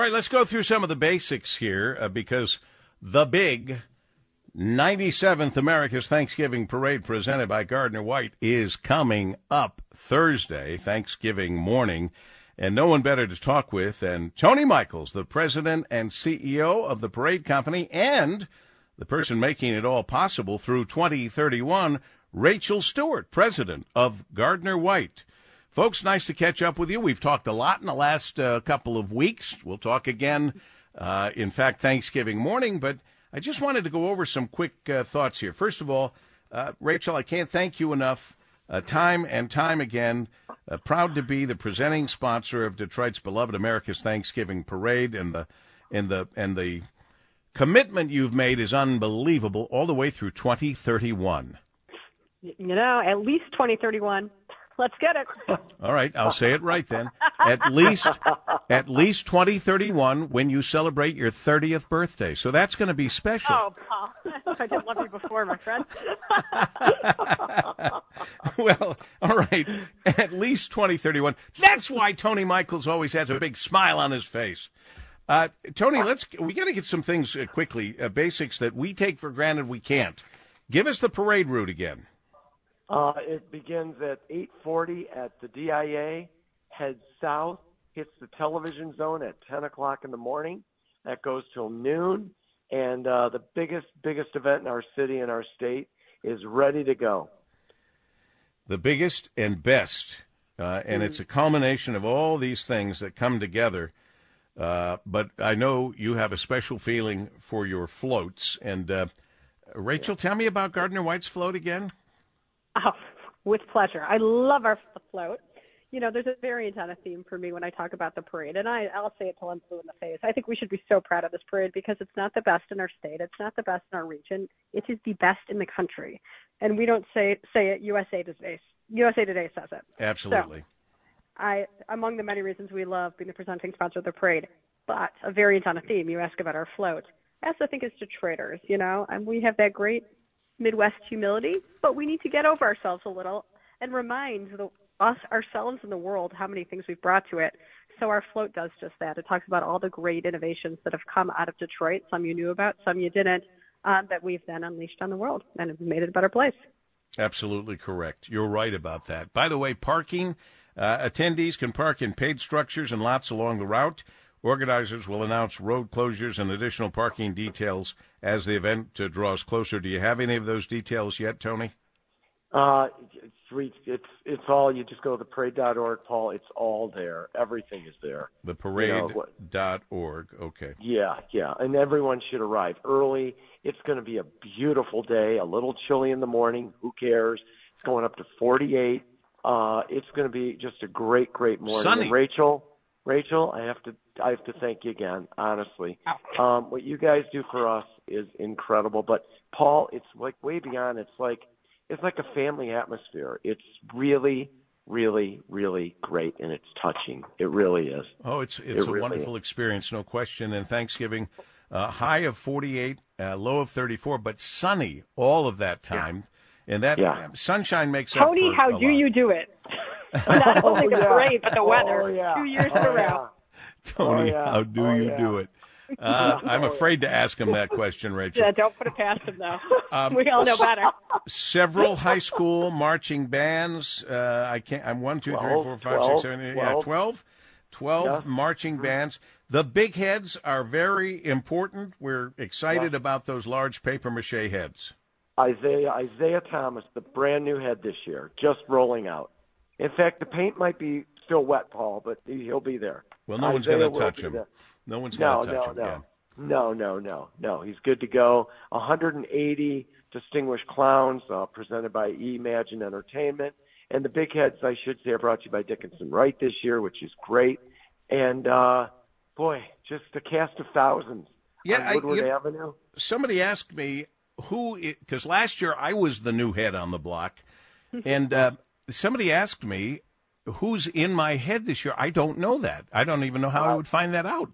All right, let's go through some of the basics here uh, because the big 97th America's Thanksgiving Parade presented by Gardner White is coming up Thursday, Thanksgiving morning. And no one better to talk with than Tony Michaels, the president and CEO of the parade company and the person making it all possible through 2031, Rachel Stewart, president of Gardner White. Folks, nice to catch up with you. We've talked a lot in the last uh, couple of weeks. We'll talk again, uh, in fact, Thanksgiving morning, but I just wanted to go over some quick uh, thoughts here. First of all, uh, Rachel, I can't thank you enough, uh, time and time again. Uh, proud to be the presenting sponsor of Detroit's beloved America's Thanksgiving Parade, and the and the and the commitment you've made is unbelievable, all the way through 2031. You know, at least 2031. Let's get it. All right, I'll say it right then. At least, at least 2031 when you celebrate your 30th birthday. So that's going to be special. Oh, Paul. I didn't love you before, my friend. well, all right. At least 2031. That's why Tony Michaels always has a big smile on his face. Uh, Tony, let's we got to get some things uh, quickly, uh, basics that we take for granted we can't. Give us the parade route again. Uh, it begins at 8:40 at the DIA, heads south, hits the television zone at 10 o'clock in the morning. That goes till noon, and uh, the biggest biggest event in our city and our state is ready to go. The biggest and best, uh, and it's a culmination of all these things that come together. Uh, but I know you have a special feeling for your floats, and uh, Rachel, tell me about Gardner White's float again. Oh, with pleasure. I love our float. You know, there's a variant on a theme for me when I talk about the parade, and I, I'll say it till I'm blue in the face. I think we should be so proud of this parade because it's not the best in our state, it's not the best in our region, it is the best in the country, and we don't say say it. USA Today, USA Today says it. Absolutely. So, I among the many reasons we love being the presenting sponsor of the parade, but a variant on a theme. You ask about our float. I also think it's Detroiters, you know, and we have that great Midwest humility, but we need to get over ourselves a little and remind the, us, ourselves, and the world how many things we've brought to it. So our float does just that. It talks about all the great innovations that have come out of Detroit. Some you knew about, some you didn't, uh, that we've then unleashed on the world and have made it a better place. Absolutely correct. You're right about that. By the way, parking. Uh, attendees can park in paid structures and lots along the route. Organizers will announce road closures and additional parking details as the event uh, draws closer. Do you have any of those details yet, Tony? Uh, it's it's it's all. You just go to theparade.org, Paul. It's all there. Everything is there. Theparade.org. Okay. Yeah, yeah, and everyone should arrive early. It's going to be a beautiful day. A little chilly in the morning. Who cares? It's going up to 48. Uh, it's going to be just a great, great morning. Sunny. And Rachel, Rachel, I have to I have to thank you again, honestly. Um, what you guys do for us is incredible. But Paul, it's like way beyond. It's like it's like a family atmosphere. It's really, really, really great, and it's touching. It really is. Oh, it's it's It a really wonderful experience, no question. And Thanksgiving, uh, high of 48, uh, low of 34, but sunny all of that time. And that Yeah. sunshine makes up Tony, how a do lot. you do it? Not only the yeah. parade, but the weather. Oh, yeah. Two years in Oh, a row. Tony, Oh, yeah. how do Oh, you yeah. do it? Uh, I'm afraid to ask him that question, Rachel. Yeah, don't put it past him, though. Um, we all know better. Several high school marching bands. Uh, I can't. I'm one, two, three, Twelve, four, five, six, twelve, seven, eight. twelve. Yeah, twelve. Twelve Yeah. marching bands. The big heads are very important. We're excited Yeah. about those large paper mache heads. Isaiah Isaiah Thomas, the brand new head this year, just rolling out. In fact, the paint might be still wet, Paul, but he- he'll be there. Well, no one's going to touch him. there. No one's No, going to no, touch him no. again. No, no, no, no. He's good to go. 180 distinguished clowns uh, presented by Imagine Entertainment. And the big heads, I should say, are brought to you by Dickinson Wright this year, which is great. And uh, boy, just a cast of thousands Yeah, on I- Woodward you- Avenue. Somebody asked me who, because last year I was the new head on the block, and uh, somebody asked me who's in my head this year. I don't know that. I don't even know how I would find that out.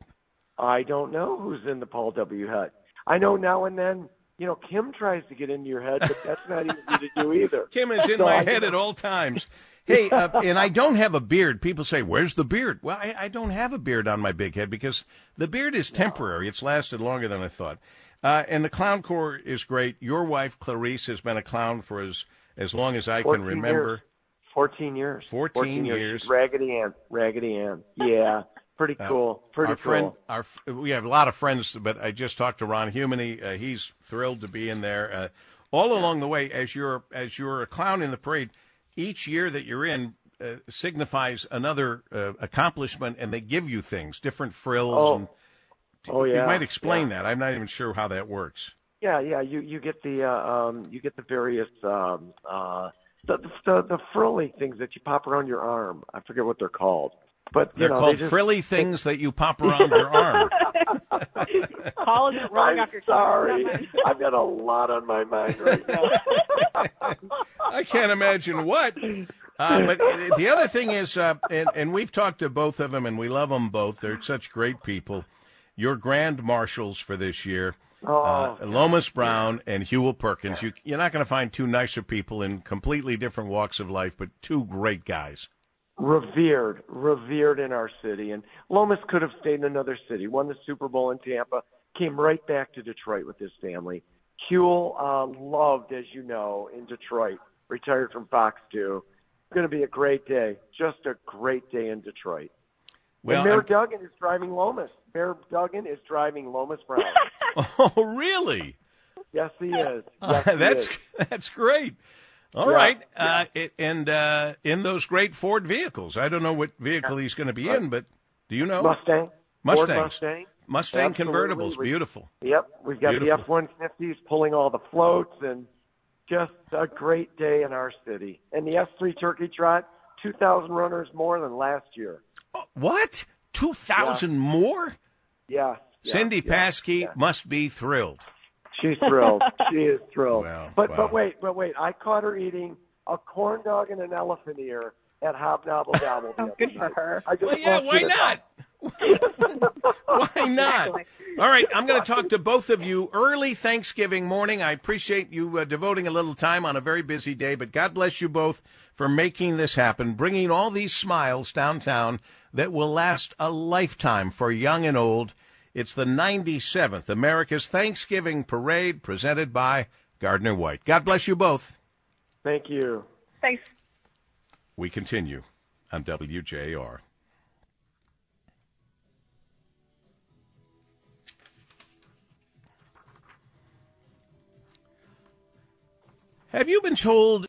I don't know who's in the Paul W. head. I know now and then, you know, Kim tries to get into your head, but that's not easy to do either. Kim is in So my I- head at all times. Hey, uh, and I don't have a beard. People say, "Where's the beard?" Well, I, I don't have a beard on my big head because the beard is temporary. It's lasted longer than I thought. Uh, and the clown corps is great. Your wife Clarice has been a clown for as as long as I can remember. years. 14 years. 14 years. She's Raggedy Ann. Raggedy Ann. Yeah. Pretty cool. Pretty our cool. friend, our we have a lot of friends, but I just talked to Ron Humany. Uh, he's thrilled to be in there. Uh, all along the way, as you're as you're a clown in the parade, each year that you're in uh, signifies another uh, accomplishment, and they give you things, different frills. Oh. And Oh, yeah. You might explain Yeah. that. I'm not even sure how that works. Yeah, yeah. You you get the uh, um you get the various um uh the the the frilly things that you pop around your arm. I forget what they're called. But you They're know, called they just, frilly things that you pop around your arm. Paul isn't rolling I'm sorry. I've got a lot on my mind right now. I can't imagine what. Uh, but the other thing is, uh, and, and we've talked to both of them, and we love them both. They're such great people. Your grand marshals for this year, uh, Lomas Brown and Huel Perkins. You, you're not going to find two nicer people in completely different walks of life, but two great guys. revered, revered in our city. And Lomas could have stayed in another city. Won the Super Bowl in Tampa. Came right back to Detroit with his family. Huel uh, loved, as you know, in Detroit. Retired from Fox 2. Going to be a great day. Just a great day in Detroit. Well, and Mayor I'm- Duggan is driving Lomas. Mayor Duggan is driving Lomas Brown. oh, really? yes, he is. Yes, he that's is. that's great. All Yeah, right, uh, it, and uh, in those great Ford vehicles. I don't know what vehicle he's going to be in, but do you know? Mustang. Ford Mustang. Mustang Absolutely. convertibles, beautiful. Yep, we've got Beautiful. the F one fifties pulling all the floats and just a great day in our city. And the S three turkey trot, two thousand runners more than last year. Oh, what? Two thousand more? Yeah. yeah, Cindy yeah, Pasky yeah. must be thrilled. She's thrilled. she is thrilled. Wow, but wow. but wait, but wait, I caught her eating a corn dog and an elephant ear at Hob Nobble Gobble. the Oh, good for her. I just Well, yeah, why not? why not? Exactly. All right, I'm going to talk to both of you early Thanksgiving morning. I appreciate you uh, devoting a little time on a very busy day, but God bless you both for making this happen, bringing all these smiles downtown that will last a lifetime for young and old. It's the 97th America's Thanksgiving Parade presented by Gardner White. God bless you both. Thank you. Thanks. We continue on WJR. Have you been told